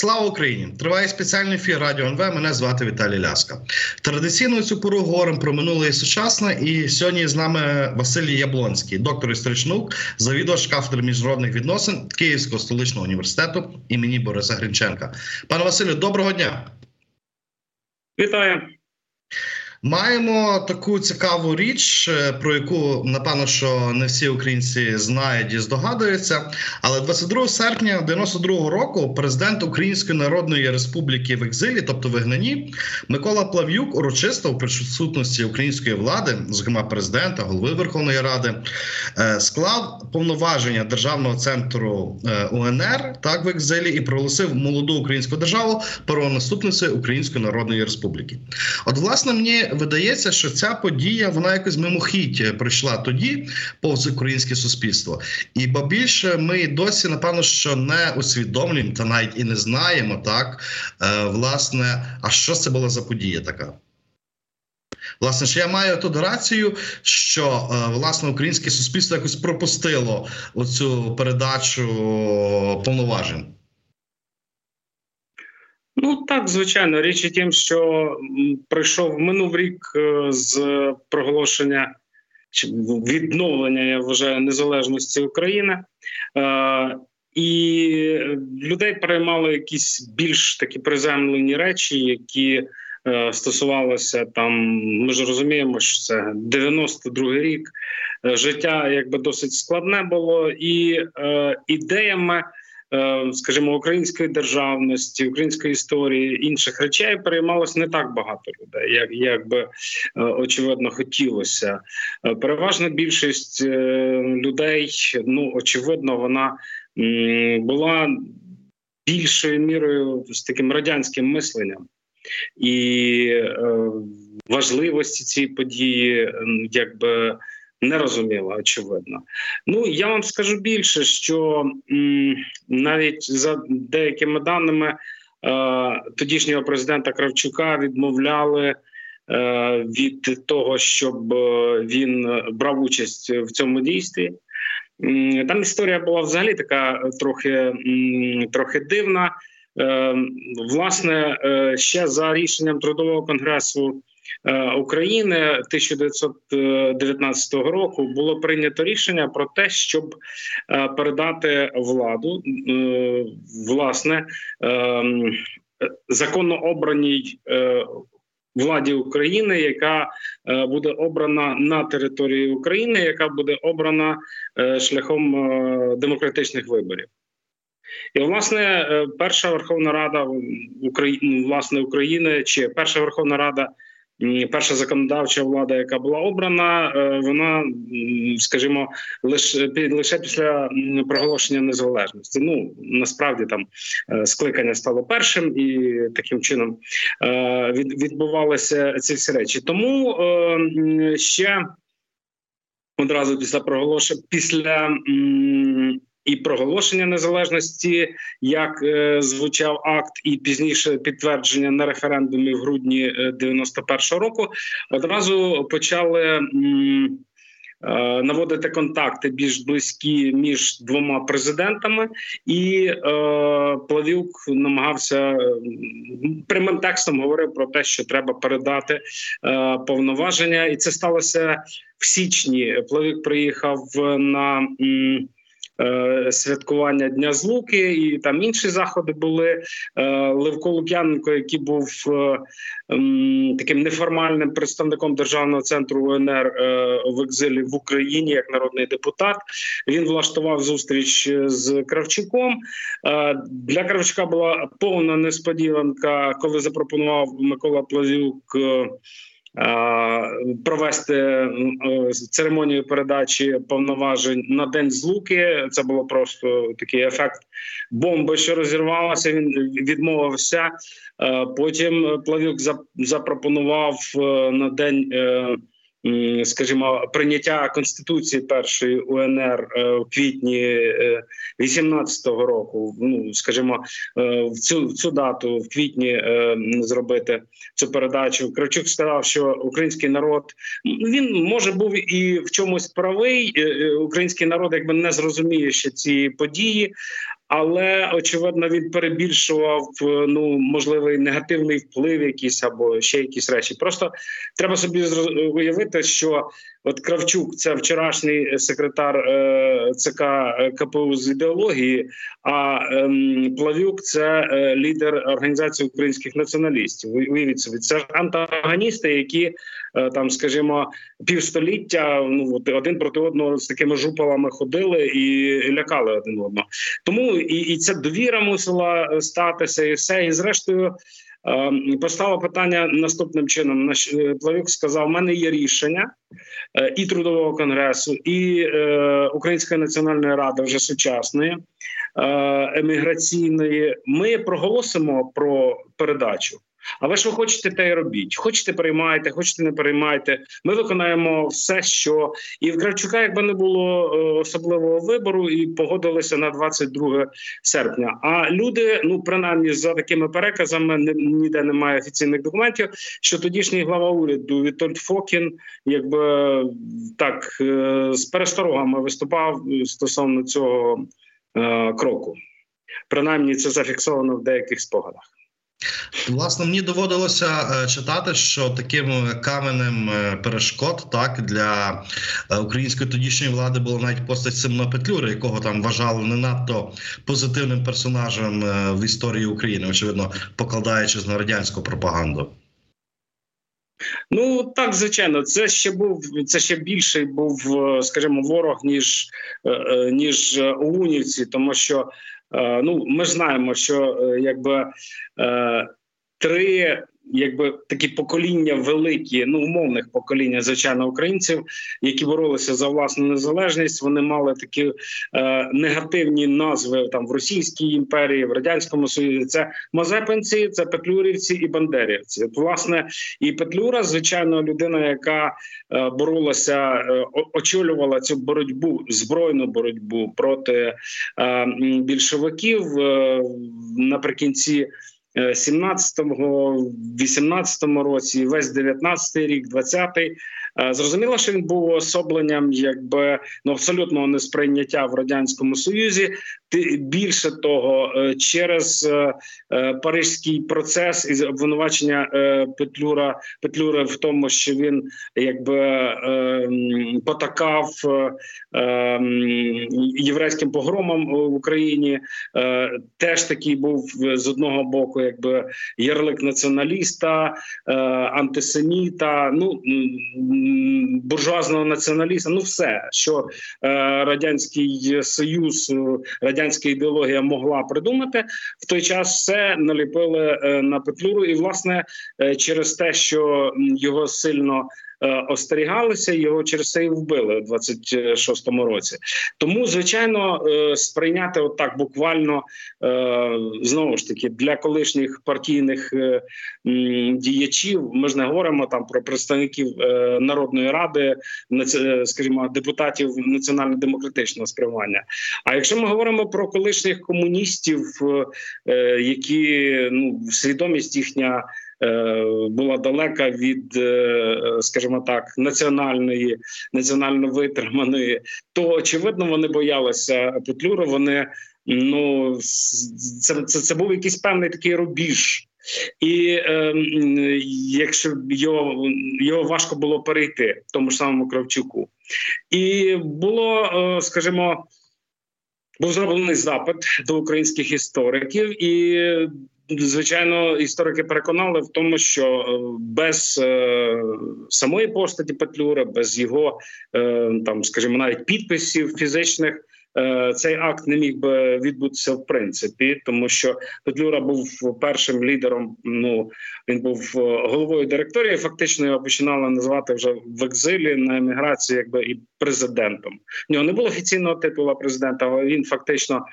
Слава Україні! Триває спеціальний ефір Радіо НВ. Мене звати Віталій Ляска. Традиційно цю пору говоримо про минуле і сучасне. І сьогодні з нами Василій Яблонський, доктор історичних наук, завідувач кафедри міжнародних відносин Київського столичного університету імені Бориса Гринченка. Пане Василю, доброго дня! Вітаю! Маємо таку цікаву річ, е, про яку напевно що не всі українці знають і здогадуються. Але 22 серпня 92-го року президент Української Народної Республіки в екзилі, тобто в Ігнані, Микола Плав'юк, урочисто в присутності української влади, зокрема президента, голови Верховної Ради, е, склав повноваження державного центру е, УНР так в екзилі і проголосив молоду українську державу правонаступницею Української Народної Республіки. От, власне, мені видається, що ця подія вона якось мимохідь пройшла тоді повз українське суспільство, і бо більше ми досі напевно що не усвідомлюємо та навіть і не знаємо так, е, власне, а що це була за подія така. Власне, що я маю тут рацію, що е, власне українське суспільство якось пропустило оцю передачу повноважень. Ну так, звичайно, річ і тим, що прийшов минув рік е, з проголошення чи відновлення, я вважаю, незалежності України. Е, і людей переймали якісь більш такі приземлені речі, які е, стосувалися там. Ми ж розуміємо, що це 92-й рік. Життя якби досить складне було, і е, ідеями Е, скажімо, української державності, української історії інших речей переймалось не так багато людей, як як би е, очевидно хотілося. Е, переважна більшість людей, ну очевидно, вона була більшою мірою з таким радянським мисленням. І е, важливості цієї події, якби не розуміла, очевидно. Ну я вам скажу більше, що м, навіть за деякими даними е, тодішнього президента Кравчука відмовляли. Е, від того, щоб е, він брав участь в цьому дійстві, там історія була взагалі така трохи трохи дивна. Е, власне, ще за рішенням трудового конгресу України 1919 року було прийнято рішення про те, щоб е, передати владу е, власне законно обраній. Владі України, яка буде обрана на території України, яка буде обрана шляхом демократичних виборів, і власне перша Верховна Рада України, власне України чи перша Верховна Рада перша законодавча влада, яка була обрана, е, вона скажімо, лише лише після проголошення незалежності. Ну насправді там е, скликання стало першим, і таким чином е, відбувалися ці всі речі. Тому ще одразу після проголошення після і проголошення незалежності, як е, звучав акт, і пізніше підтвердження на референдумі в грудні 91-го е, року, одразу почали. М, е, Наводити контакти більш близькі між двома президентами, і е, Плавюк намагався прямим текстом говорив про те, що треба передати е, повноваження, і це сталося в січні. Плавюк приїхав на. М, Е, святкування Дня Злуки, і там інші заходи були. Е, Левко Лук'яненко, який був е, таким неформальним представником державного центру УНР в екзилі в Україні як народний депутат. Він влаштував зустріч з Кравчуком. Для Кравчука була повна несподіванка, коли запропонував Микола Плазюк провести е, церемонію передачі повноважень на день злуки. Це було просто такий ефект бомби, що розірвалася. Він відмовився. Потім Плавюк запропонував е, на день е, скажімо, прийняття конституції першої УНР е, в квітні 18-го е, року. Ну скажімо, е, в цю в цю дату в квітні зробити цю передачу. Кравчук сказав, що український народ він може був і в чомусь правий. Український народ якби не зрозуміє ще ці події. Але очевидно він перебільшував ну можливий негативний вплив, якийсь або ще якісь речі. Просто треба собі уявити, що от Кравчук це вчорашній секретар е, ЦК КПУ з ідеології, а е, Плавюк це е, лідер організації українських націоналістів. Уявіть собі, це ж антагоністи, які е, там, скажімо, півстоліття ну один проти одного з такими жупалами ходили і лякали один одного. Тому і, і ця довіра мусила е, статися, і все. І зрештою е, постало питання наступним чином. Наш е, Плавюк сказав: у мене є рішення і трудового конгресу, і Української національної ради вже сучасної еміграційної. Ми проголосимо про передачу. А ви що хочете, те й робіть. Хочете, приймайте, хочете, не приймайте. Ми виконаємо все, що і в Кравчука, якби не було е, особливого вибору, і погодилися на 22 серпня. А люди, ну принаймні, за такими переказами, ніде немає офіційних документів. Що тодішній глава уряду Вітольд Фокін, якби так е, з пересторогами виступав стосовно цього е, кроку. Принаймні, це зафіксовано в деяких спогадах. Власне, мені доводилося е, читати, що таким каменем е, перешкод так для е, української тодішньої влади було навіть постать Симона Петлюри, якого там вважали не надто позитивним персонажем в історії України, очевидно, покладаючись на радянську пропаганду. Ну так, звичайно, це ще був це ще більший був, скажімо, ворог ніж ніж Унівці, тому що Е, ну ми ж знаємо, що е, якби е, три якби такі покоління великі, ну умовних покоління, звичайно, українців, які боролися за власну незалежність. Вони мали такі е, негативні назви там в Російській імперії, в радянському союзі. Це Мазепинці, це Петлюрівці і Бандерівці. От, власне, і Петлюра, звичайно, людина, яка е, боролася, е, очолювала цю боротьбу, збройну боротьбу проти е, більшовиків е, наприкінці. 17-му, 18-му році, весь 19-й рік, 20-й. Е, зрозуміло, що він був особленням якби ну абсолютного несприйняття в радянському союзі. більше того, е, через е, паризький процес і обвинувачення Петлюра Петлюра в тому, що він якби потакав єврейським погромам в Україні, теж такий був з одного боку, якби ярлик націоналіста, антисеміта. Ну буржуазного націоналіста, ну все, що е, радянський союз, радянська ідеологія могла придумати в той час, все наліпили е, на петлюру, і власне е, через те, що його сильно Е, остерігалися, його через це і вбили у 26-му році. Тому, звичайно, е, сприйняти отак буквально е, знову ж таки для колишніх партійних діячів. Ми ж не говоримо там про представників народної ради, скажімо, депутатів національно-демократичного спрямування. А якщо ми говоримо про колишніх комуністів, які ну свідомість їхня. Е, була далека від, е, скажімо так, національної, національно витриманої, то очевидно вони боялися Петлюра. Вони ну це, це, це був якийсь певний такий рубіж. І е, якщо його його важко було перейти, тому ж самому Кравчуку, і було, е, скажімо, був зроблений запит до українських істориків, і звичайно, історики переконали в тому, що е, без е, самої постаті Петлюра, без його е, там, скажімо, навіть підписів фізичних. Е, цей акт не міг би відбутися в принципі, тому що Петлюра був першим лідером. Ну він був е, головою директорії. Фактично його починали називати вже в екзилі на еміграції, якби і президентом. В нього не було офіційного титула президента, але він фактично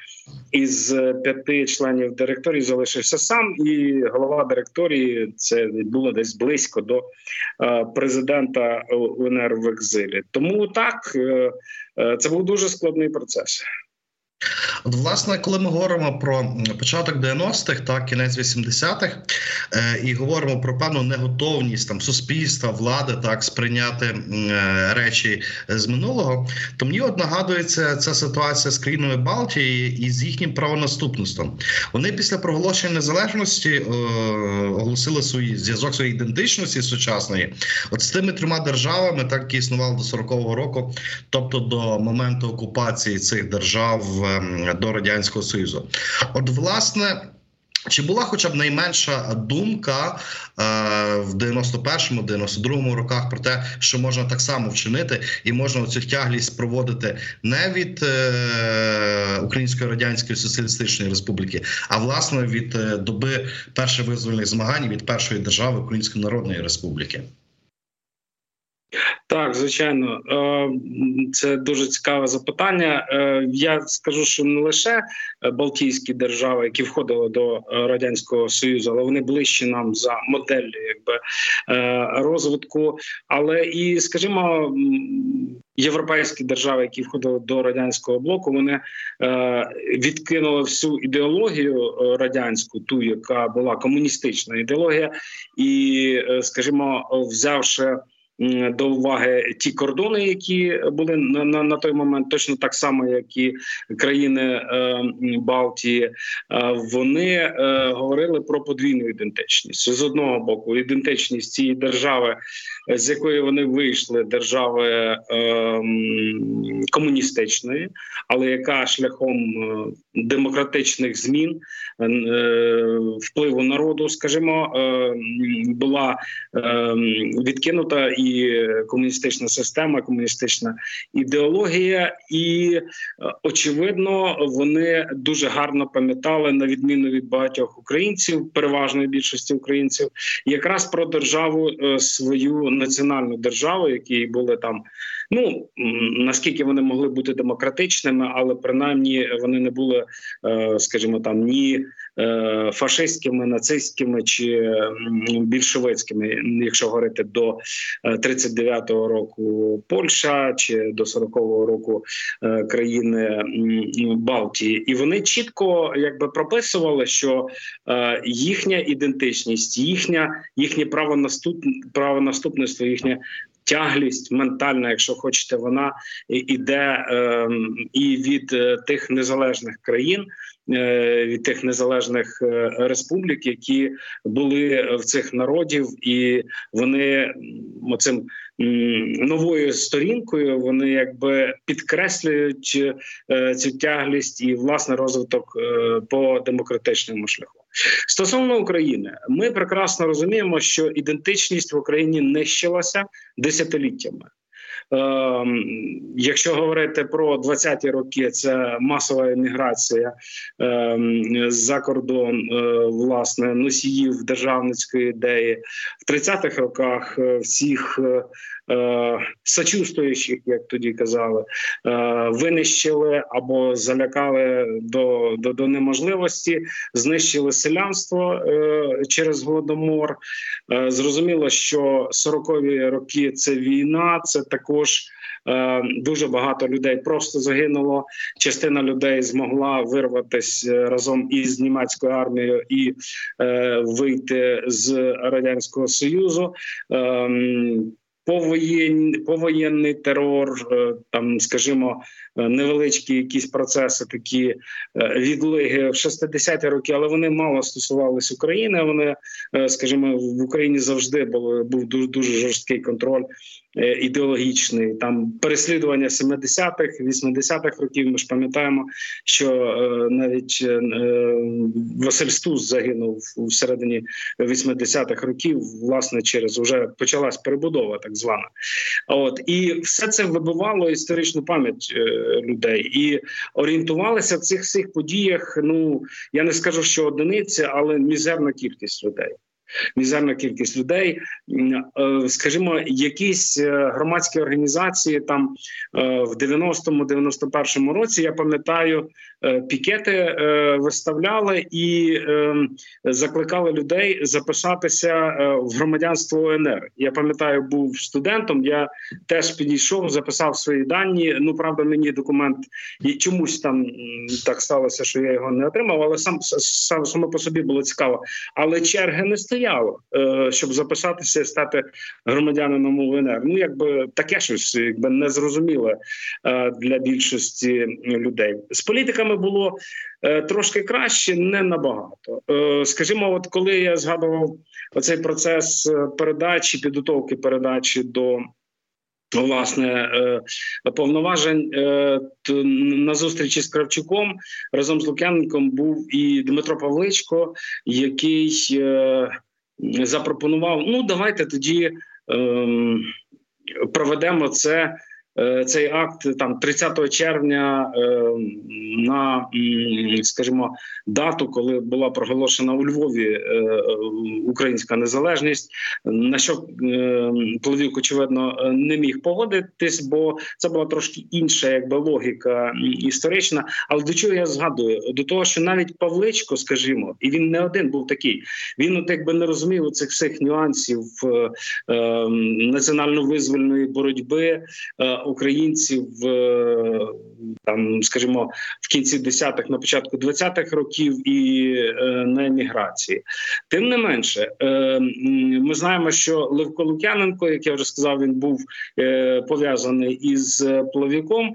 із п'яти членів директорії залишився сам. І голова директорії це було десь близько до е, президента УНР в екзилі. Тому так. Е, це був дуже складний процес. От, власне, коли ми говоримо про початок 90-х, так кінець 80-х, е, і говоримо про певну неготовність там суспільства, влади так сприйняти е, речі з минулого, то мені от нагадується ця ситуація з країнами Балтії і з їхнім правонаступництвом. Вони після проголошення незалежності е, оголосили свій зв'язок своєї ідентичності сучасної, от з тими трьома державами, так які існували до 40-го року, тобто до моменту окупації цих держав. Ем, до радянського союзу. От, власне. Чи була хоча б найменша думка е, в 91-му, 92-му роках про те, що можна так само вчинити, і можна цю тяглість проводити не від е, Української радянської соціалістичної республіки, а власне від е, доби перших визвольних змагань від першої держави Української Народної Республіки? Так, звичайно, е, це дуже цікаве запитання. Е, я скажу, що не лише Балтійські держави, які входили до радянського союзу, але вони ближчі нам за моделлю, якби е, розвитку, але і, скажімо, європейські держави, які входили до радянського блоку, вони відкинули всю ідеологію радянську, ту, яка була комуністична ідеологія, і, скажімо, взявши до уваги ті кордони, які були на на, на той момент, точно так само, як і країни е, Балтії, е, вони е, говорили про подвійну ідентичність. З одного боку, ідентичність цієї держави, з якої вони вийшли, держави е, комуністичної, але яка шляхом е, демократичних змін е, впливу народу, скажімо, е, була е, відкинута і комуністична система, комуністична ідеологія, і е, очевидно, вони дуже гарно пам'ятали на відміну від багатьох українців, переважної більшості українців, якраз про державу е, свою національну державу, які були там. Ну наскільки вони могли бути демократичними, але принаймні вони не були, е, скажімо, там ні фашистськими, нацистськими чи більшовицькими, якщо говорити до 39-го року Польща чи до 40-го року е, країни Балтії, і вони чітко якби прописували, що е, їхня ідентичність, їхня їхнє право наступ, право наступництво, їхнє тяглість ментальна, якщо хочете, вона іде е, і від е, тих незалежних країн. Е, від тих незалежних е, республік, які були в цих народів, і вони оцим новою сторінкою вони якби підкреслюють цю тяглість і власне розвиток по демократичному шляху. Стосовно України, ми прекрасно розуміємо, що ідентичність в Україні нищилася десятиліттями. Е, якщо говорити про 20-ті роки, це масова еміграція е, за кордон е, власне носіїв державницької ідеї в 30-х роках е, всіх е, сочувствуючих, як тоді казали, е, винищили або залякали до до, до неможливості, знищили селянство е, через голодомор. Е, зрозуміло, що 40-ві роки це війна, це також. Дуже багато людей просто загинуло. Частина людей змогла вирватися разом із німецькою армією і е, вийти з радянського союзу. Е, повоєн, повоєнний терор, е, там, скажімо, е, невеличкі якісь процеси, такі е, відлиги в 60-ті роки, але вони мало стосувалися України. Вони, скажімо, в Україні завжди був був дуже дуже жорсткий контроль ідеологічний, там переслідування 70-х, 80-х років. Ми ж пам'ятаємо, що е, навіть е, Василь Стус загинув у середині 80-х років, власне, через вже почалась перебудова, так звана. От і все це вибивало історичну пам'ять людей і орієнтувалися в цих всіх подіях. Ну я не скажу, що одиниці, але мізерна кількість людей мізерна кількість людей. Е, скажімо, якісь е, громадські організації там е, в 90-му, 91-му році я пам'ятаю, пікети виставляли і закликали людей записатися в громадянство УНР. Я пам'ятаю, був студентом. Я теж підійшов, записав свої дані. Ну правда, мені документ і чомусь там так сталося, що я його не отримав, але сам сам само по собі було цікаво. Але черги не стояло, е, щоб записатися і стати громадянином УНР. Ну якби таке щось якби незрозуміле е, для більшості людей. З політиками було е, трошки краще, не набагато. Скажімо, от коли я згадував оцей процес передачі, підготовки передачі до. Власне повноважень на зустрічі з Кравчуком разом з Лук'яненком був і Дмитро Павличко, який запропонував: ну давайте тоді ем, проведемо це. Е, цей акт там 30 червня е, на скажімо дату, коли була проголошена у Львові е, українська незалежність, на що Пловік, очевидно не міг погодитись, бо це була трошки інша, якби логіка історична. Але до чого я згадую? До того, що навіть Павличко, скажімо, і він не один був такий. Він от якби не розумів цих всіх нюансів національно-визвольної боротьби українців там, скажімо, в кінці 10-х, на початку 20-х років і е, на еміграції. Тим не менше, е, ми знаємо, що Левко Лук'яненко, як я вже сказав, він був е, пов'язаний із Плавіком.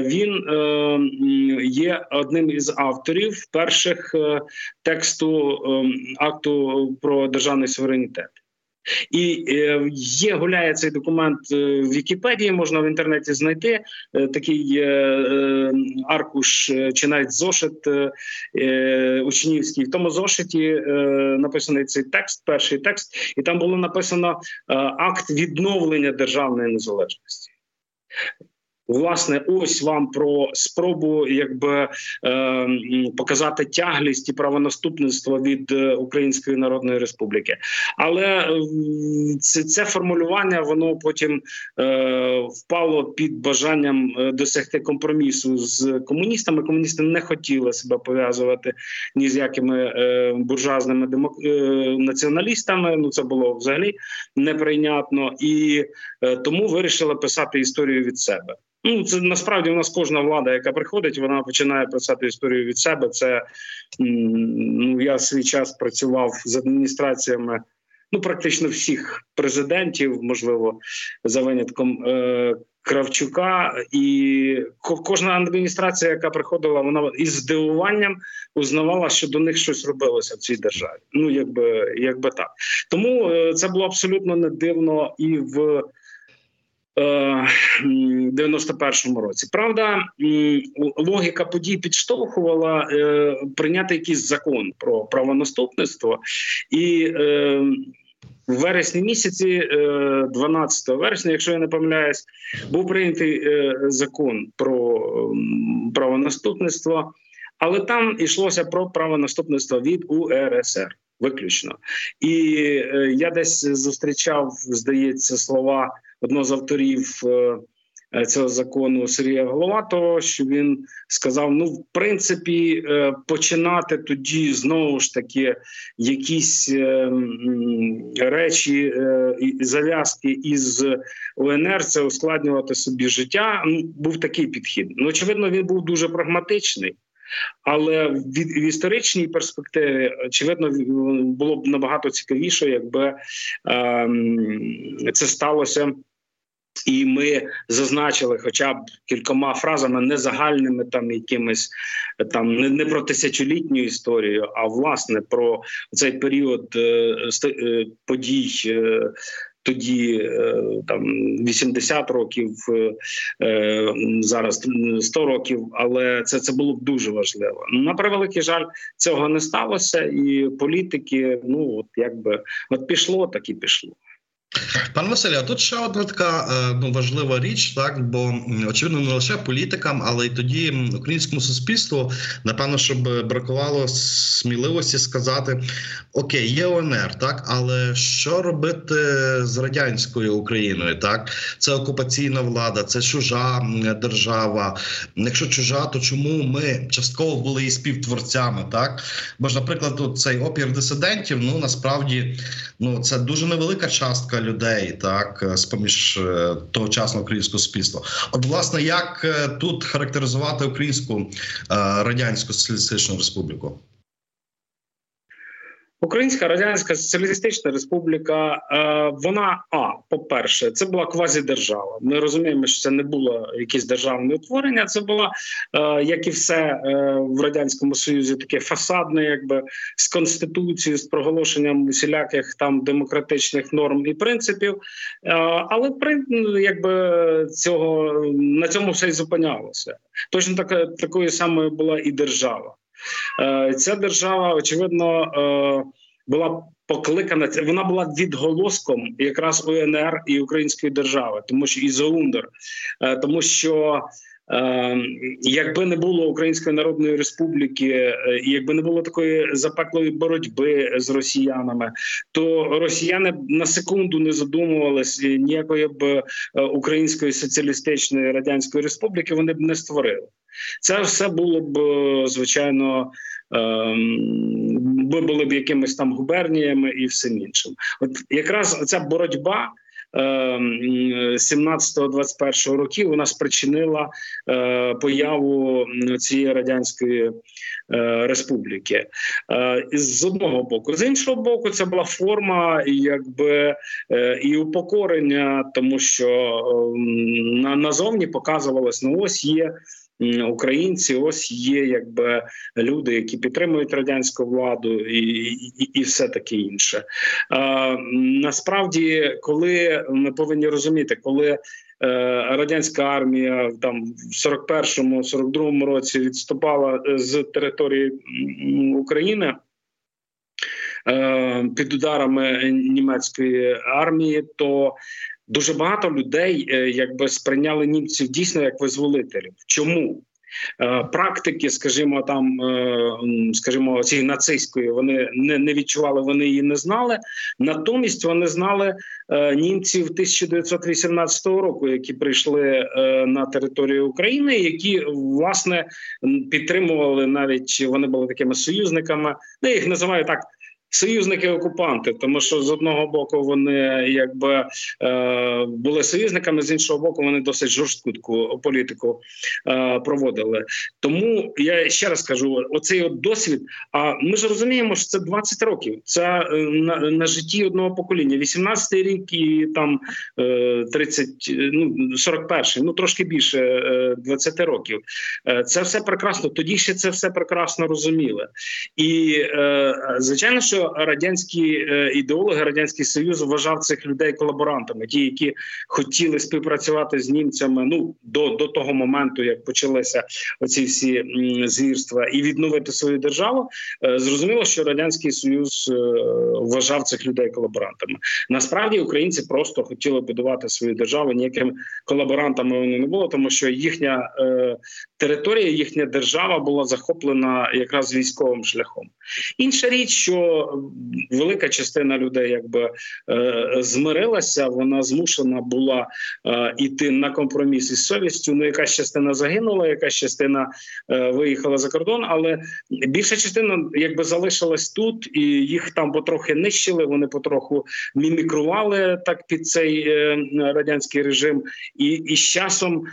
Він є одним із авторів перших тексту акту про державний суверенітет. І е, є гуляє цей документ е, в Вікіпедії. Можна в інтернеті знайти е, такий аркуш чи навіть зошит учнівський. В тому зошиті написаний цей текст, перший текст, і там було написано акт відновлення державної незалежності. Власне, ось вам про спробу, якби е, показати тяглість і правонаступництво від е, Української Народної Республіки, але е, це це формулювання воно потім е, впало під бажанням е, досягти компромісу з комуністами. Комуністи не хотіли себе пов'язувати ні з якими е, буржуазними демок... е, націоналістами. Ну це було взагалі неприйнятно, і е, тому вирішили писати історію від себе. Ну це насправді у нас кожна влада, яка приходить, вона починає писати історію від себе. Це ну я свій час працював з адміністраціями. Ну, практично всіх президентів, можливо, за винятком е, Кравчука, і кожна адміністрація, яка приходила, вона із здивуванням узнавала, що до них щось робилося в цій державі. Ну, якби якби так. Тому е, це було абсолютно не дивно і в 91-му е, році. Правда, логіка подій підштовхувала е, прийняти якийсь закон про правонаступництво і. Е, в вересні місяці, 12 вересня, якщо я не помиляюсь, був прийнятий закон про правонаступництво, але там йшлося про правонаступництво від УРСР виключно. І я десь зустрічав, здається, слова одного з авторів е, е, цього закону Сергія Головатого, що він сказав: ну, в принципі, е, починати тоді знову ж таки якісь речі зав'язки із УНР, це ускладнювати собі життя. Ну, був такий підхід. Ну, очевидно, він був дуже прагматичний. Але в історичній перспективі очевидно було б набагато цікавіше, якби е, це сталося і ми зазначили, хоча б кількома фразами, не загальними там якимись там не, не про тисячолітню історію, а власне про цей період е, е, подій. Е, тоді е, там 80 років е, зараз 100 років, але це це було б дуже важливо. На превеликий жаль, цього не сталося, і політики, ну от якби от пішло, так і пішло. Пане Василю, а тут ще одна така е, ну важлива річ, так бо очевидно не лише політикам, але й тоді українському суспільству напевно, щоб бракувало сміливості сказати: Окей, є ОНР, так але що робити з радянською Україною? Так, це окупаційна влада, це чужа держава. Якщо чужа, то чому ми частково були і співтворцями? Так, бо ж, наприклад, тут цей опір дисидентів, ну насправді ну це дуже невелика частка людей, так з поміж е, тогочасного українського суспільства. От, власне, як е, тут характеризувати українську е, радянську соціалістичну республіку? Українська Радянська Соціалістична Республіка, е, вона а по-перше, це була квазідержава. Ми розуміємо, що це не було якесь державне утворення. Це було е, як і все е, в радянському союзі, таке фасадне, якби з конституцією, з проголошенням усіляких там демократичних норм і принципів. Але якби цього на цьому все й зупинялося. Точно так такою самою була і держава. Е, ця держава, очевидно, е, була покликана. Вона була відголоском якраз УНР і Української держави, тому що і Заундер, е, тому що. Якби не було Української Народної Республіки, якби не було такої запеклої боротьби з росіянами, то росіяни на секунду не задумувалися ніякої б Української соціалістичної радянської республіки. Вони б не створили. Це все було б звичайно. Ми ем, були б якимись там губерніями і всім іншим. От якраз ця боротьба 17-21 ем, років вона спричинила е, появу цієї радянської е, республіки е, з одного боку, з іншого боку, це була форма, якби і упокорення, тому що ем, назовні показувалось, ну ось є українці. Ось є якби люди, які підтримують радянську владу, і і, і все таке інше. А, Насправді, коли ми повинні розуміти, коли е, Радянська армія там в 41-му, 42-му році відступала з території України е, під ударами німецької армії, то дуже багато людей е, якби сприйняли німців дійсно як визволителів. Чому? Е, практики, скажімо, там, е, скажімо, цієї нацистської вони не не відчували, вони її не знали. Натомість вони знали німців 1918 року, які прийшли на територію України, які власне підтримували навіть вони були такими союзниками. Ну, я їх називаю так союзники-окупанти, тому що з одного боку вони якби е, були союзниками, з іншого боку, вони досить жорстку політику е, проводили. Тому я ще раз кажу: оцей от досвід. А ми ж розуміємо, що це 20 років. Це е, на, на житті одного покоління. 18-й рік і там е, 30, ну 41-й, ну трошки більше е, 20 років. Е, це все прекрасно. Тоді ще це все прекрасно розуміли, і е, звичайно, що радянські е, ідеологи, радянський союз вважав цих людей колаборантами, ті, які хотіли співпрацювати з німцями. Ну до до того моменту, як почалися оці всі звірства, і відновити свою державу. Е, зрозуміло, що радянський союз е, вважав цих людей колаборантами. Насправді українці просто хотіли будувати свою державу. Ніякими колаборантами вони не було, тому що їхня територія, їхня держава була захоплена якраз військовим шляхом. Інша річ, що велика частина людей якби е, змирилася, вона змушена була йти е, на компроміс із совістю. Ну якась частина загинула, якась частина е, виїхала за кордон, але більша частина якби залишилась тут, і їх там потрохи нищили. Вони потроху мімікрували так під цей радянський режим, і і з часом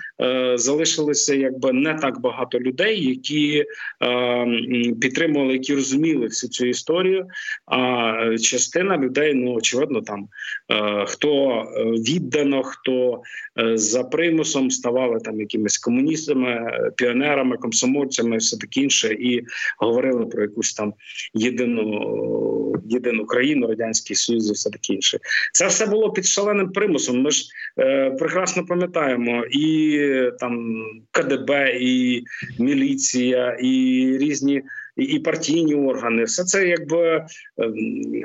залишилося якби не так багато людей, які підтримували, які розуміли всю цю історію. А частина людей, ну очевидно, там е, хто е, віддано, хто е, за примусом ставали там якимись комуністами, піонерами, комсомольцями, все таке інше, і говорили про якусь там єдину єдину країну, радянський союз, і все таке інше. Це все було під шаленим примусом. Ми ж е, прекрасно пам'ятаємо і там КДБ, і міліція, і різні і партійні органи, все це якби ем,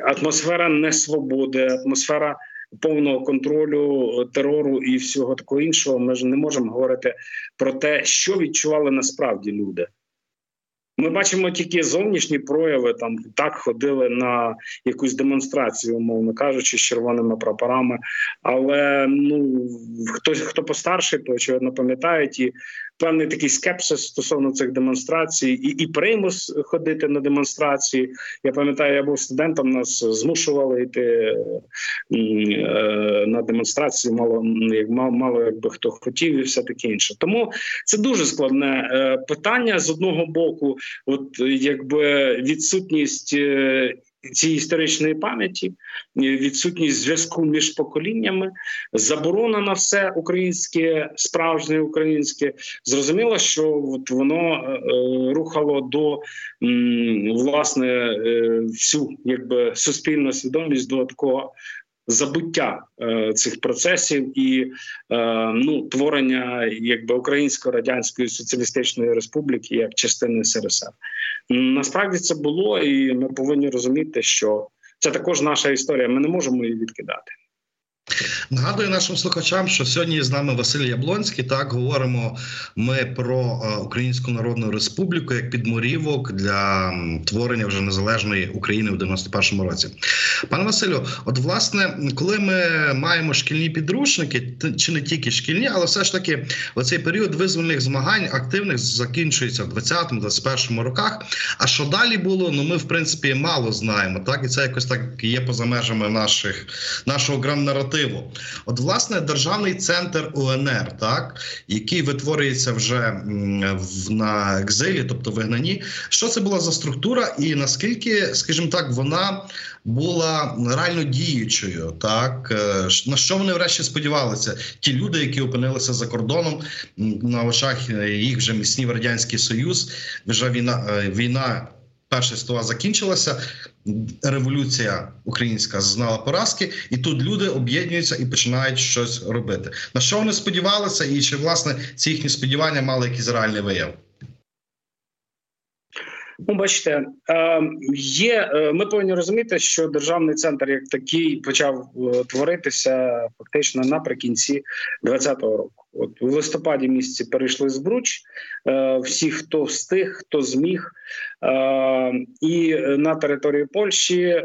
атмосфера несвободи, атмосфера повного контролю терору і всього такого іншого, ми ж не можемо говорити про те, що відчували насправді люди. Ми бачимо тільки зовнішні прояви. Там так ходили на якусь демонстрацію, умовно кажучи, з червоними прапорами. Але ну хтось хто постарший, то очевидно пам'ятають і певний такий скепсис стосовно цих демонстрацій, і і примус ходити на демонстрації. Я пам'ятаю, я був студентом, нас змушували йти е, на демонстрації. Мало як мало, якби хто хотів, і все таке інше. Тому це дуже складне е, питання з одного боку, от якби відсутність. Е, цієї історичної пам'яті, відсутність зв'язку між поколіннями, заборона на все українське, справжнє українське. Зрозуміло, що от воно е, рухало до власне е, всю якби суспільну свідомість до такого забуття е, цих процесів і е, ну творення якби українсько-радянської соціалістичної республіки як частини СРСР. Насправді це було, і ми повинні розуміти, що це також наша історія. Ми не можемо її відкидати. Нагадую нашим слухачам, що сьогодні з нами Василь Яблонський. Так говоримо ми про е, Українську Народну Республіку як підморівок для творення вже незалежної України в 91-му році. Пане Василю, от власне, коли ми маємо шкільні підручники, чи не тільки шкільні, але все ж таки оцей період визвольних змагань активних закінчується в 20-21 роках. А що далі було? Ну ми в принципі мало знаємо. Так і це якось так є поза межами наших нашого грам-наративу важливо. От, власне, державний центр УНР, так який витворюється вже на екзилі, тобто вигнанні. Що це була за структура, і наскільки, скажімо так, вона була реально діючою, так е, на що вони врешті сподівалися? Ті люди, які опинилися за кордоном на очах їх вже міцнів радянський союз, вже війна е, війна. Перша світова закінчилася, революція українська зазнала поразки, і тут люди об'єднуються і починають щось робити. На що вони сподівалися, і чи власне ці їхні сподівання мали якийсь реальний вияв? Ну, бачите, е, є. Е, ми повинні розуміти, що державний центр як такий почав е, творитися фактично наприкінці 2020 року. От в листопаді місяці перейшли з Бруч. Всі, хто встиг, хто зміг, і на території Польщі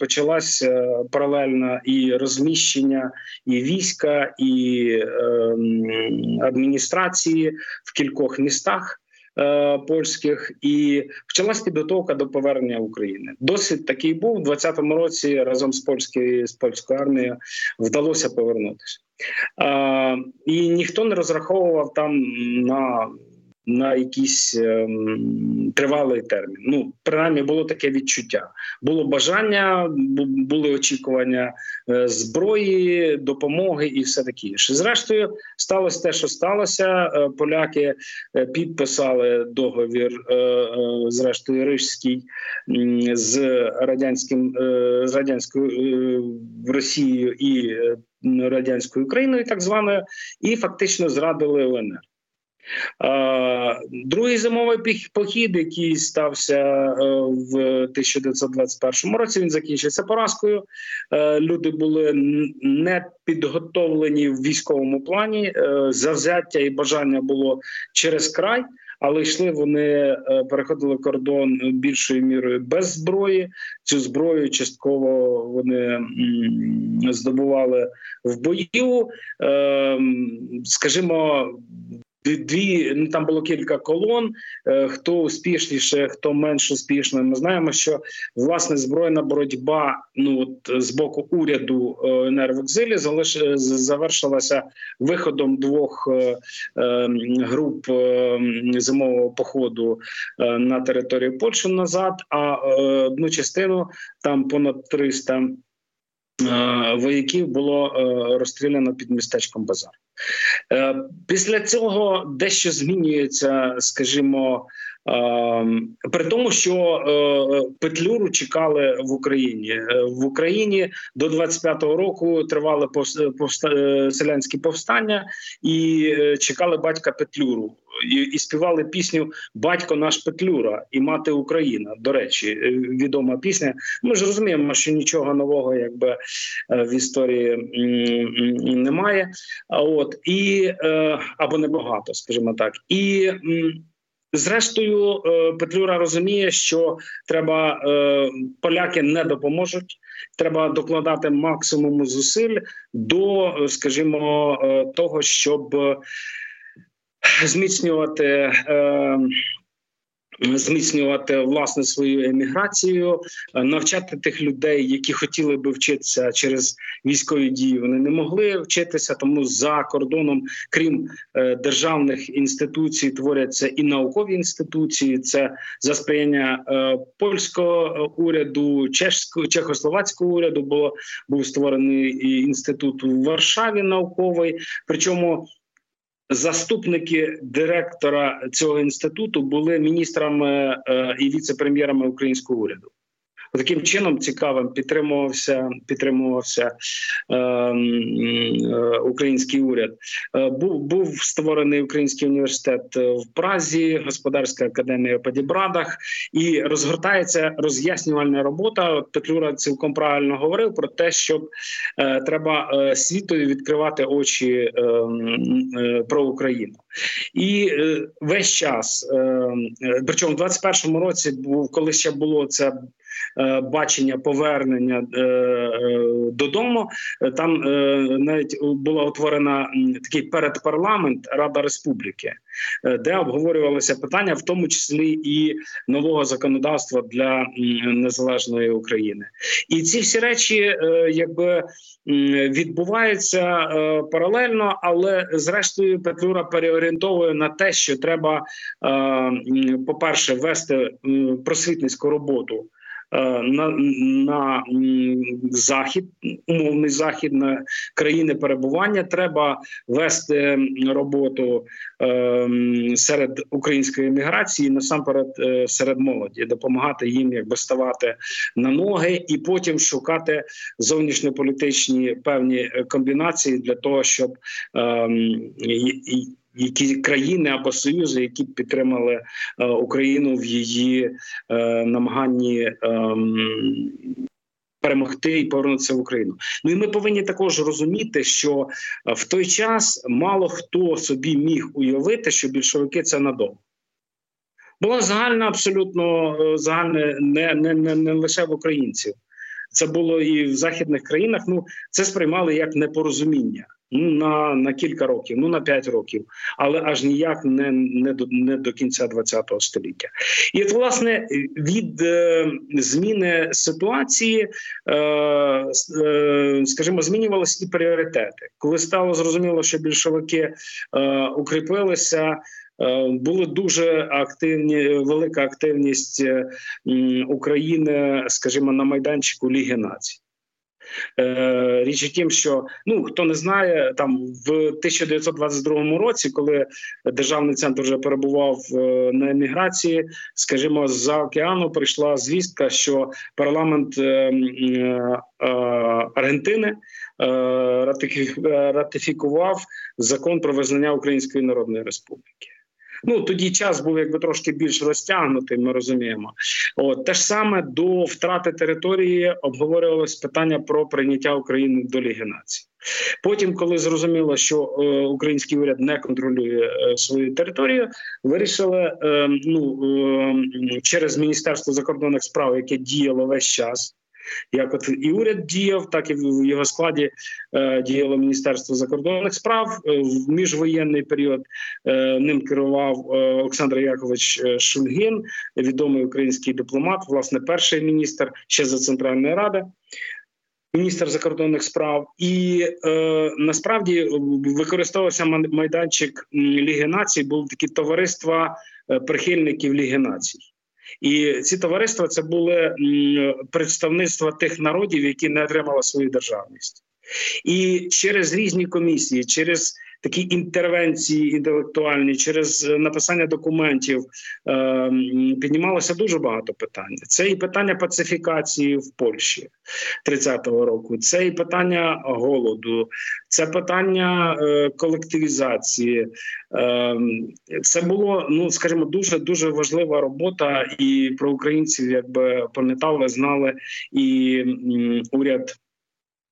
почалася паралельна і розміщення, і війська, і ем, адміністрації в кількох містах. Е, польських, і почалась підготовка до повернення України. Досвід такий був у 20-му році. Разом з польською з польською армією вдалося повернутися. Е, і ніхто не розраховував там на на якийсь ем, тривалий термін. Ну принаймні було таке відчуття. Було бажання, були очікування е, зброї, допомоги і все таке інше. Зрештою, сталося те, що сталося. Е, поляки е, підписали договір, е, е, зрештою Рижський з радянським з радянською Росією і радянською Україною, так званою, і фактично зрадили ЛНР. Другий зимовий похід, який стався е, в 1921 році, він закінчився поразкою. Е, люди були не підготовлені в військовому плані. Е, завзяття і бажання було через край. Але йшли вони, переходили кордон більшою мірою без зброї. Цю зброю частково вони здобували в бою. Ем, скажімо, дві ну там було кілька колон. Е, хто успішніше, хто менш успішно. Ми знаємо, що власне збройна боротьба ну от з боку уряду е, енергоекзилі залиш завершилася виходом двох е, груп зимового походу на територію Польщі назад. А одну частину там понад 300 вояків було розстріляно під містечком Базар. Е, після цього дещо змінюється, скажімо, При тому, що Петлюру чекали в Україні в Україні до 25-го року тривали селянські повстання і чекали батька Петлюру і, і співали пісню Батько наш Петлюра і мати Україна. До речі, е, відома пісня. Ми ж розуміємо, що нічого нового, якби е, в історії немає. От і е, або небагато, скажімо так, і. Зрештою, Петлюра розуміє, що треба поляки не допоможуть. Треба докладати максимум зусиль до, скажімо, того, щоб зміцнювати. Е, Зміцнювати власне свою еміграцію, е, навчати тих людей, які хотіли би вчитися через військові дії. Вони не могли вчитися, тому за кордоном, крім е, державних інституцій, творяться і наукові інституції. Це за сприяння польського уряду, чешського чехословацького уряду. Було був створений інститут у Варшаві науковий. Причому Заступники директора цього інституту були міністрами е, і віце-прем'єрами українського уряду. Таким чином цікавим підтримувався підтримувався е, е, український уряд. Е, був був створений український університет в Празі, господарська академія по Дібрадах, і розгортається роз'яснювальна робота. От Петлюра цілком правильно говорив про те, що е, треба е, світові відкривати очі е, е, про Україну. І е, весь час, е, причому в 21-му році, був коли ще було це Е, бачення повернення е, е, додому. Там навіть була утворена такий передпарламент Рада Республіки, де обговорювалися питання, в тому числі і нового законодавства для незалежної України. І ці всі речі, якби. Відбувається паралельно, але зрештою Петлюра переорієнтовує на те, що треба, по перше, вести просвітницьку роботу Е, на на захід, умовний захід на країни перебування. Треба вести роботу е, серед української міграції, насамперед е, серед молоді, допомагати їм якби ставати на ноги, і потім шукати зовнішньополітичні певні комбінації для того, щоб е, які країни або союзи, які підтримали е, Україну в її е, намаганні. Е, Перемогти і повернутися в Україну. Ну і ми повинні також розуміти, що е, в той час мало хто собі міг уявити, що більшовики це надовго. Була загальна, абсолютно загальна не, не, не, не лише в українців. Це було і в західних країнах. Ну це сприймали як непорозуміння ну на на кілька років, ну на п'ять років, але аж ніяк не не до не до кінця ХХ століття. І от власне від е, зміни ситуації, е, е, скажімо, змінювалися і пріоритети, коли стало зрозуміло, що більшовики е, укріпилися. Е, були дуже активні, велика активність е, України, скажімо, на майданчику Ліги націй. Е, річ у тім, що ну хто не знає, там в 1922 році, коли державний центр вже перебував на еміграції, скажімо, за океану прийшла звістка, що парламент Аргентини ратифікував закон про визнання Української Народної Республіки. Ну тоді час був якби трошки більш розтягнутий. Ми розуміємо. От те ж саме до втрати території обговорювалось питання про прийняття України до Ліги націй. Потім, коли зрозуміло, що е, український уряд не контролює е, свою територію, вирішили е, ну е, через міністерство закордонних справ, яке діяло весь час. Як от і уряд діяв, так і в його складі е, діяло Міністерство закордонних справ е, в міжвоєнний період. Е, ним керував е, Олександр Якович е, Шульгін, відомий український дипломат, власне, перший міністр ще за Центральної ради. Міністр закордонних справ і е, насправді використовувався майданчик Ліги націй. Були такі товариства е, прихильників Ліги націй. І ці товариства це були представництва тих народів, які не отримали свою державність, і через різні комісії, через такі інтервенції інтелектуальні, через написання документів е, піднімалося дуже багато питань. Це і питання пацифікації в Польщі 30-го року, це і питання голоду, це питання е, колективізації. Е, це було ну скажімо, дуже дуже важлива робота, і про українців якби пам'ятали, знали і уряд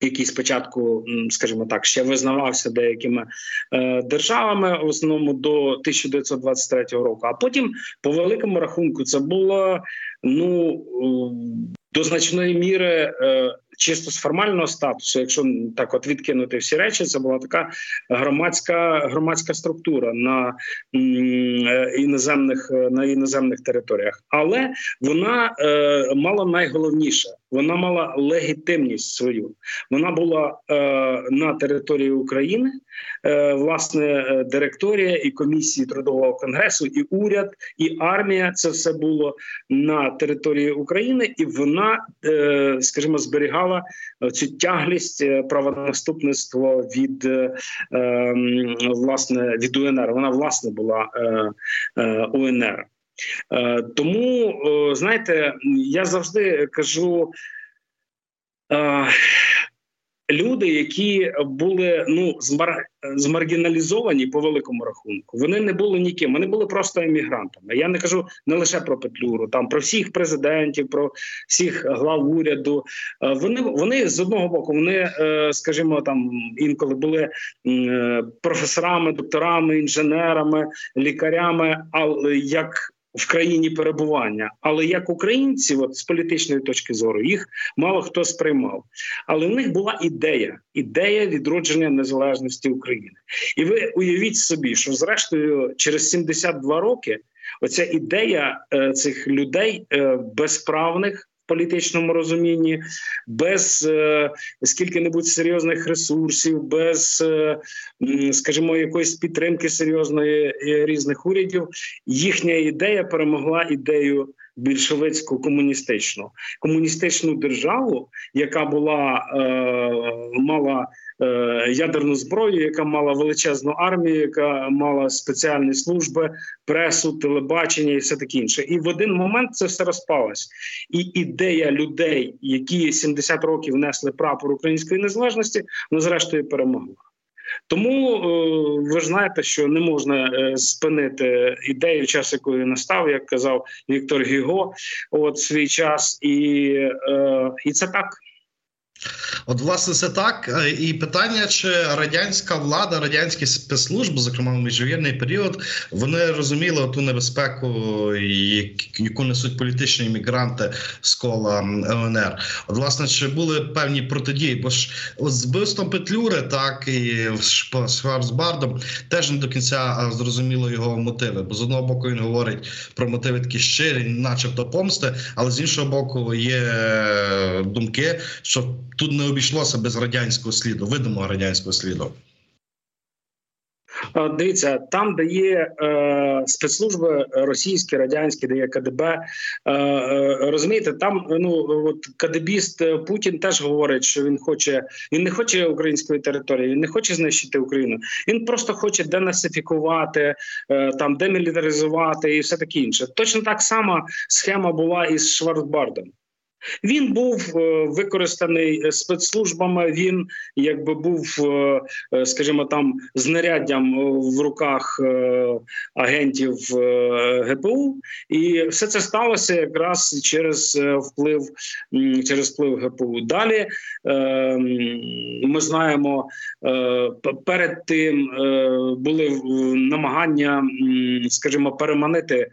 який спочатку, скажімо так, ще визнавався деякими е, державами, в основному до 1923 року. А потім, по великому рахунку, це було ну до значної міри. Е, Чисто з формального статусу, якщо так от відкинути всі речі, це була така громадська громадська структура на е, іноземних на іноземних територіях, але вона е, мала найголовніше вона мала легітимність свою. Вона була е, на території України, е, власне, е, директорія і комісії трудового конгресу, і уряд, і армія це все було на території України, і вона, е, скажімо, зберігала цю тяглість е, правонаступництво від е, е, власне від УНР. Вона власне була е, е, УНР. Е, тому знаєте, я завжди кажу. Е, люди, які були ну змар... змаргіналізовані по великому рахунку, вони не були ніким, вони були просто емігрантами. Я не кажу не лише про Петлюру, там про всіх президентів, про всіх глав уряду. Е, вони вони з одного боку, вони, скажімо, там інколи були професорами, докторами, інженерами, лікарями, але як в країні перебування, але як українці, от з політичної точки зору, їх мало хто сприймав. Але в них була ідея, ідея відродження незалежності України. І ви уявіть собі, що зрештою, через 72 роки, оця ідея е, цих людей е, безправних політичному розумінні, без е, скільки-небудь серйозних ресурсів, без, е, скажімо, якоїсь підтримки серйозної е, різних урядів, їхня ідея перемогла ідею. Більшовицьку комуністичну комуністичну державу, яка була е, мала Е, ядерну зброю, яка мала величезну армію, яка мала спеціальні служби, пресу, телебачення і все таке інше. І в один момент це все розпалось. І ідея людей, які 70 років несли прапор української незалежності, ну зрештою перемогла. Тому е, ви ж знаєте, що не можна е, спинити ідею, час якої настав, як казав Віктор Гіго, от свій час, і, і це так. От, власне, це так. Е, і питання, чи радянська влада, радянські спецслужби, зокрема в міжвоєнний період, вони розуміли ту небезпеку, яку несуть політичні іммігранти з кола ЛНР. От, власне, чи були певні протидії? Бо ж от з вбивством Петлюри, так і з Шварцбардом, теж не до кінця зрозуміло його мотиви. Бо з одного боку він говорить про мотиви такі щирі, начебто помсти, але з іншого боку, є е, думки, що тут не обійшлося без радянського сліду, видимого радянського сліду. Дивіться, там, де є е, спецслужби російські, радянські, де є КДБ, е, е, розумієте, там ну от КДБіст Путін теж говорить, що він хоче, він не хоче української території, він не хоче знищити Україну. Він просто хоче денацифікувати, е, там демілітаризувати і все таке інше. Точно так само схема була із Шварцбардом. Він був е, використаний спецслужбами. Він якби був, е, е, скажімо, там знаряддям в руках агентів ГПУ, і все це сталося якраз через вплив через вплив ГПУ. Далі ми знаємо, перед тим були намагання, скажімо, переманити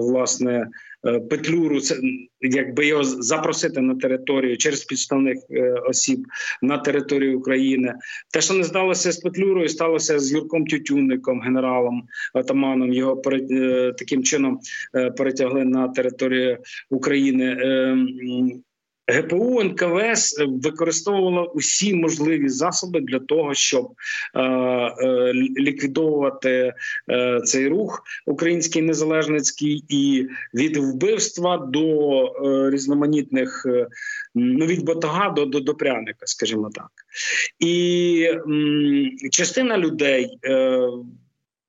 власне. Е, Петлюру, це якби його запросити на територію через підставних е, осіб на територію України. Те, що не сталося з Петлюрою, сталося з Юрком Тютюнником, генералом Атаманом. Його е, таким чином перетягли на територію України. ГПУ НКВС використовувало усі можливі засоби для того, щоб е, е, ліквідовувати е, цей рух український незалежницький і від вбивства до е, різноманітних е, ну від батога до, до до пряника, скажімо так, і м, частина людей е,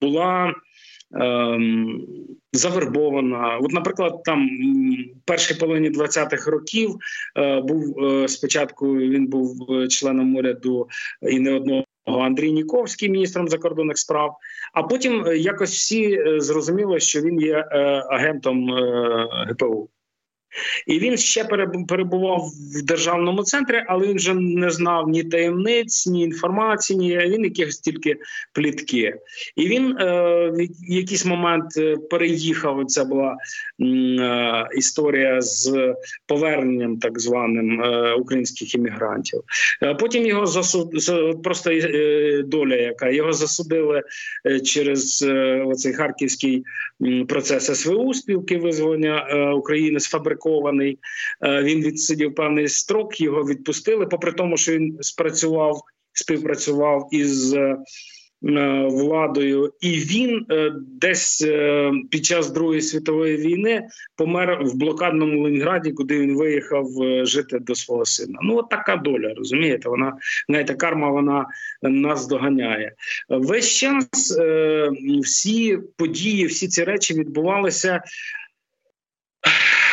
була. Ем, завербована. От, наприклад, там першій половині 20-х років е, був е, спочатку. Він був е, членом уряду і не одного. Андрій Ніковський, міністром закордонних справ. А потім якось всі зрозуміли, що він є агентом ГПУ. І він ще перебував в державному центрі, але він вже не знав ні таємниць, ні інформації, ні він якихось тільки плітки. І він е, в якийсь момент е, переїхав. Це була е, історія з поверненням так званим е, українських іммігрантів. Е, потім його засуд просто е, доля, яка його засудили через оцей харківський процес СВУ спілки визволення України з фабрикованих заблокований. Е, він відсидів певний строк, його відпустили. Попри тому, що він спрацював, співпрацював із. Е, владою, і він е, десь під час Другої світової війни помер в блокадному Ленінграді, куди він виїхав жити до свого сина. Ну от така доля, розумієте? Вона навіть карма вона нас доганяє. Весь час всі події, всі ці речі відбувалися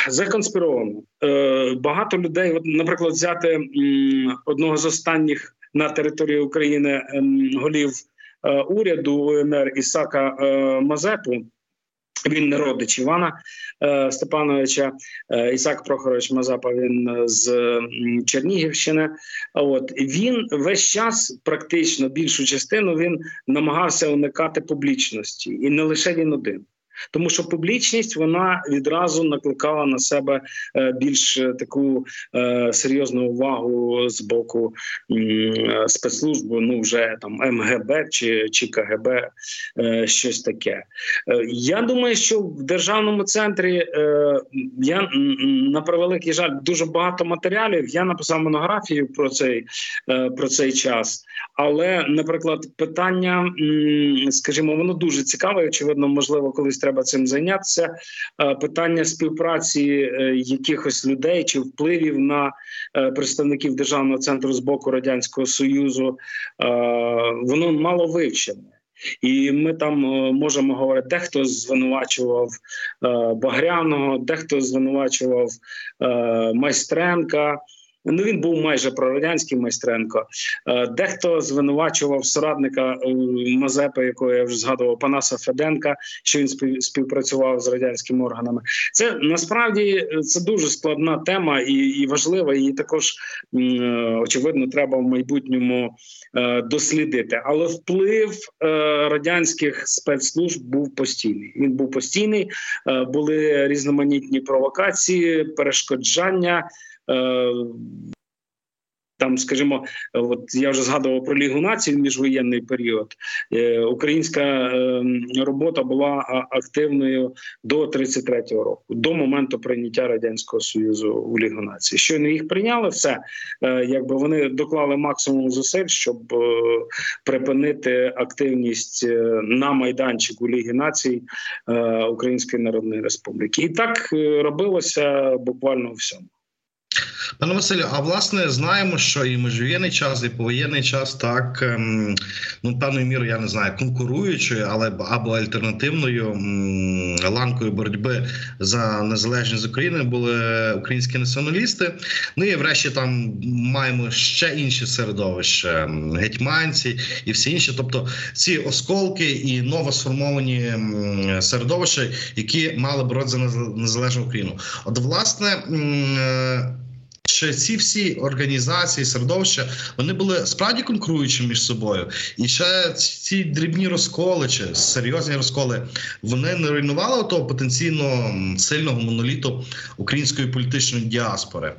законспіровано. Е, Багато людей, наприклад, взяти одного з останніх на території України голів е, уряду УНР Ісака е, Мазепу. Він не родич Івана Степановича, Ісак Прохорович Мазапа. Він з Чернігівщини. От він весь час, практично більшу частину, він намагався уникати публічності, і не лише він один тому що публічність вона відразу накликала на себе е, більш е, таку е, серйозну увагу з боку спецслужб, ну вже там МГБ чи чи КГБ, щось таке. Я думаю, що в державному центрі я на превеликий жаль дуже багато матеріалів. Я написав монографію про цей про цей час, але, наприклад, питання, скажімо, воно дуже цікаве. Очевидно, можливо, колись треба цим зайнятися. Е, питання співпраці е, якихось людей чи впливів на е, представників державного центру з боку радянського союзу воно мало вивчене. І ми там можемо говорити, дехто звинувачував Багряного, дехто звинувачував Майстренка. Ну він був майже прорадянський майстренко. Е, дехто звинувачував соратника е, Мазепи, якого я вже згадував, Панаса Феденка, що він співпрацював з радянськими органами. Це насправді е, це дуже складна тема і і важлива. Її також очевидно треба в майбутньому дослідити. Але вплив радянських спецслужб був постійний. Він був постійний, були різноманітні провокації, перешкоджання. Е, там, скажімо, от я вже згадував про Лігу націй в міжвоєнний період. Е, українська е, робота була активною до 33-го року, до моменту прийняття радянського союзу у Лігу націй. Щойно їх прийняли, все якби вони доклали максимум зусиль, щоб припинити активність на майданчику Ліги націй Української Народної Республіки, і так робилося буквально всьому. Пане Василю, а власне знаємо, що і межвоєнний час, і повоєнний час так ем, ну певною мірою я не знаю, конкуруючою, але або альтернативною ланкою боротьби за незалежність України були українські націоналісти. Ну і врешті там маємо ще інші середовища, гетьманці і всі інші. Тобто ці осколки і новосформовані середовища, які мали боротися за незалежну Україну. От власне. Чи ці всі організації, середовища вони були справді конкуруючі між собою, і ще ці дрібні розколи чи серйозні розколи вони не руйнували того потенційно сильного моноліту української політичної діаспори.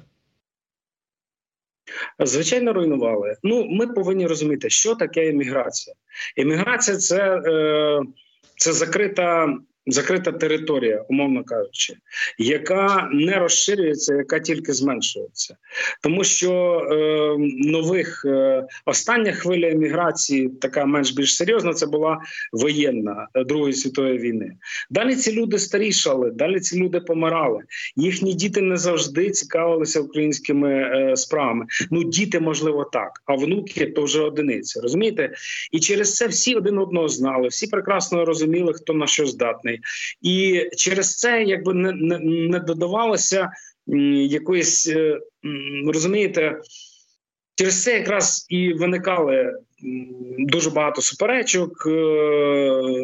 Звичайно, руйнували. Ну, ми повинні розуміти, що таке еміграція. Еміграція це, е, це закрита закрита територія, умовно кажучи, яка не розширюється, яка тільки зменшується, тому що е, нових е, остання хвиля еміграції, така менш більш серйозна, це була воєнна е, Другої світової війни. Далі ці люди старішали, далі ці люди помирали. Їхні діти не завжди цікавилися українськими е, справами. Ну, діти, можливо, так, а внуки то вже одиниці. Розумієте? І через це всі один одного знали, всі прекрасно розуміли, хто на що здатний, і через це якби не, не, не додавалося якоїсь е, розумієте. Через це якраз і виникали дуже багато суперечок, е,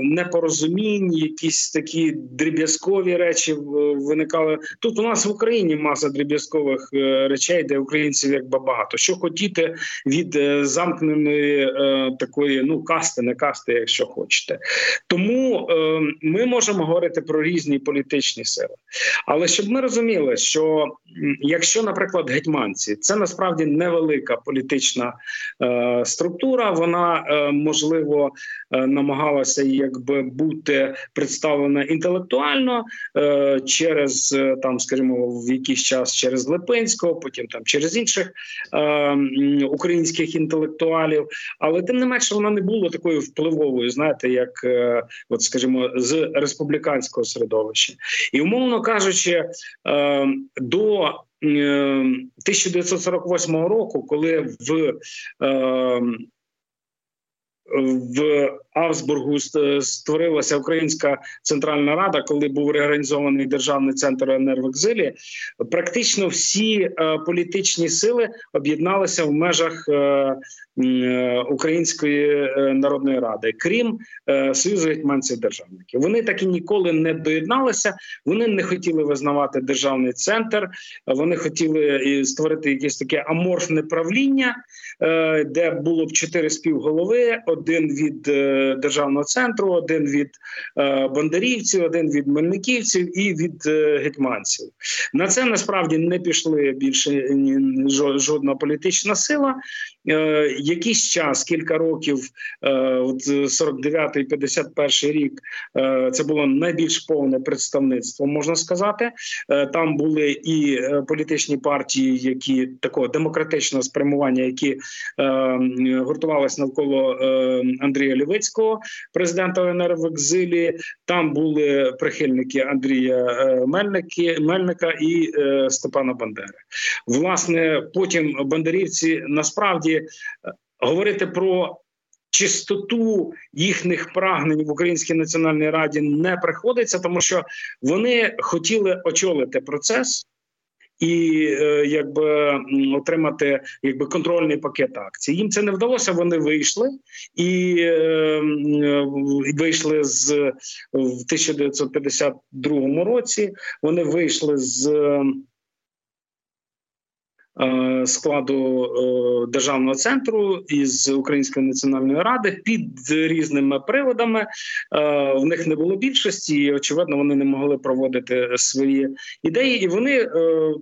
непорозумінь, якісь такі дріб'язкові речі виникали. Тут у нас в Україні маса дріб'язкових е, речей, де українців якби багато. Що хотіти від е, замкненої такої ну касти, не касти, якщо хочете. Тому ми можемо говорити про різні політичні сили. Але щоб ми розуміли, що якщо, наприклад, гетьманці, це насправді невелика політична структура вона е, можливо е, намагалася якби бути представлена інтелектуально е, через там, скажімо, в якийсь час через Липинського, потім там через інших українських інтелектуалів. Але тим не менше вона не була такою впливовою, знаєте, як от, скажімо, з республіканського середовища, і умовно кажучи, до 1948 року, коли в в Авсбургу створилася Українська центральна рада, коли був реорганізований державний центр енергоекзилі. Практично всі е, політичні сили об'єдналися в межах е, Української народної ради, крім Союзу гетьманців державників. Вони так і ніколи не доєдналися. Вони не хотіли визнавати державний центр. Вони хотіли створити якесь таке аморфне правління, де було б чотири співголови: один від державного центру, один від бондарівців, один від мельниківців і від гетьманців. На це насправді не пішли більше жодна політична сила. Е, якийсь час, кілька років, е, от 49-й, 51-й рік, е, це було найбільш повне представництво, можна сказати. Е, там були і е, політичні партії, які такого демократичного спрямування, які е, гуртувалися навколо е, Андрія Лівицького, президента ОНР в екзилі. Там були прихильники Андрія е, Мельники, Мельника і е, Степана Бандери. Власне, потім бандерівці насправді е, говорити про. Чистоту їхніх прагнень в Українській національній раді не приходиться, тому що вони хотіли очолити процес і е, якби отримати якби контрольний пакет акцій. Їм це не вдалося. Вони вийшли і е, вийшли з в 1952 році. Вони вийшли з. Е, складу е, державного центру із Української національної ради під різними приводами. Е, в них не було більшості, і очевидно, вони не могли проводити свої ідеї, і вони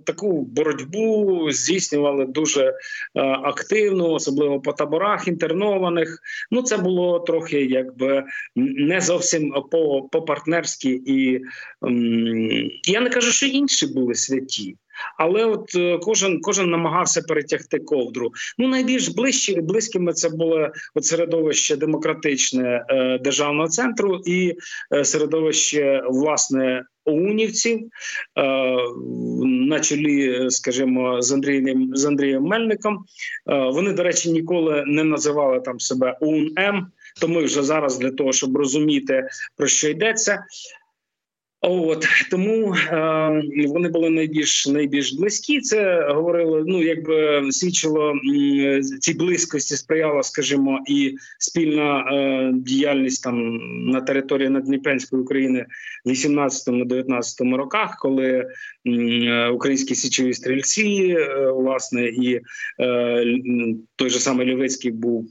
таку боротьбу здійснювали дуже активно, особливо по таборах інтернованих. Ну це було трохи якби не зовсім по по партнерськи і я не кажу, що інші були святі. Але от е, кожен кожен намагався перетягти ковдру. Ну найбільш ближчі близькими це було от середовище демократичне е, державного центру і е, середовище власне. Оунівців е, на чолі, скажімо, з Андрієм з Андрієм Мельником. Вони, до речі, ніколи не називали там себе ОУН-М, тому вже зараз для того, щоб розуміти про що йдеться. От тому е, вони були найбільш найбільш близькі. Це говорили. Ну якби свідчило цій близькості, сприяла, скажімо, і спільна е, діяльність там на території Надніпрянської України в 18-19 роках, коли е, українські січові стрільці, е, власне, і е, той же самий Лівицький був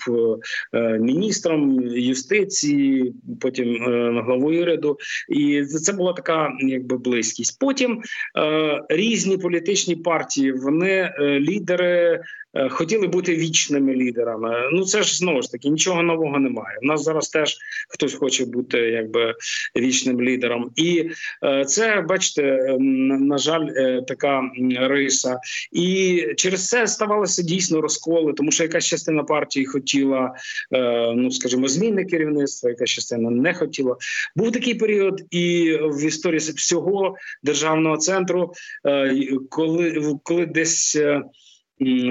е, міністром юстиції, потім е, главою уряду, і це була така якби близькість. Потім е, різні політичні партії, вони е, лідери хотіли бути вічними лідерами. Ну це ж знову ж таки нічого нового немає. У нас зараз теж хтось хоче бути якби вічним лідером, і е, це бачите, е, на, жаль, е, така риса. І через це ставалося дійсно розколи, тому що якась частина партії хотіла, е, ну скажімо, зміни керівництва, якась частина не хотіла. Був такий період і в історії всього державного центру, е, коли, коли десь, е,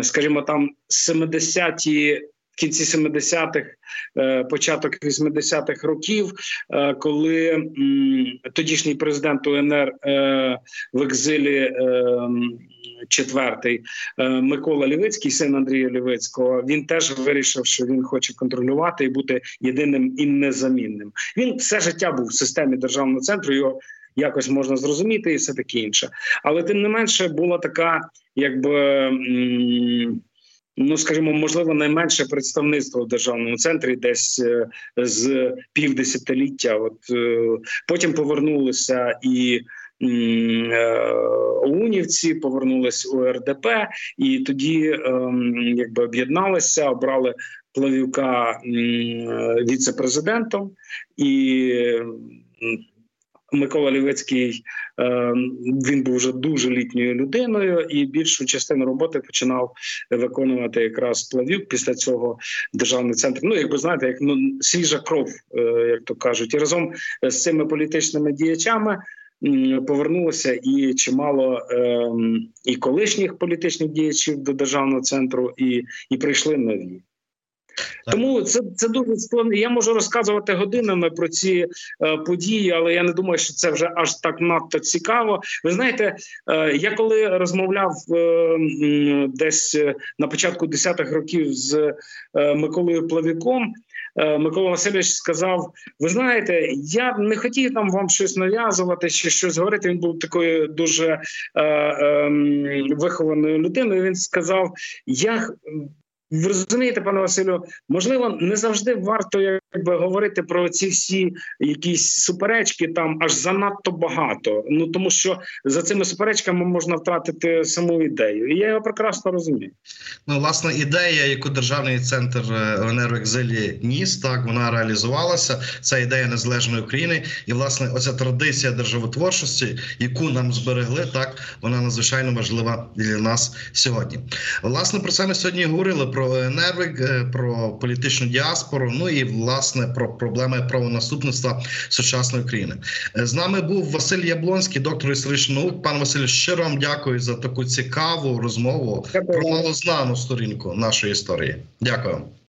скажімо, там 70-ті, в кінці 70-х, е, початок 80-х років, е, коли тодішній президент УНР е, в екзилі четвертий Микола Лівицький, син Андрія Лівицького, він теж вирішив, що він хоче контролювати і бути єдиним і незамінним. Він все життя був в системі державного центру. Його якось можна зрозуміти, і все таке інше. Але тим не менше була така, якби. Ну, скажімо, можливо, найменше представництво в державному центрі, десь е, з півдесятиліття. От е, потім повернулися і м, е, повернулись РДП, і тоді якби об'єдналися, обрали Плавівка віце-президентом і. Микола Лівецький е, він був вже дуже літньою людиною, і більшу частину роботи починав виконувати якраз Плавюк. Після цього державний центр. Ну якби знаєте, як ну свіжа кров, е, як то кажуть, і разом з цими політичними діячами. Повернулося і чимало ем, і колишніх політичних діячів до державного центру, і, і прийшли нові. Тому це це дуже складно. Я можу розказувати годинами про ці е, події, але я не думаю, що це вже аж так надто цікаво. Ви знаєте, е, я коли розмовляв е, десь е, на початку 10-х років з е, Миколою Плавіком. е, Микола Васильович сказав: Ви знаєте, я не хотів там вам щось нав'язувати чи щось говорити. Він був такою дуже е, е, вихованою людиною. Він сказав: Я ви розумієте, пане Василю, можливо, не завжди варто якби говорити про ці всі якісь суперечки там аж занадто багато. Ну тому що за цими суперечками можна втратити саму ідею. І я його прекрасно розумію. Ну, власне, ідея, яку державний центр е, ОНР в екзилі ніс, так вона реалізувалася. Це ідея незалежної України, і власне, оця традиція державотворчості, яку нам зберегли, так вона надзвичайно важлива для нас сьогодні. Власне, про це ми сьогодні говорили про ОНР, е, про політичну діаспору. Ну і власне про проблеми правонаступництва сучасної України. Е, З нами був Василь Яблонський, доктор історичних наук. Пан Василь, щиро вам дякую за таку цікаву розмову про малознану сторінку нашої історії. Дякую.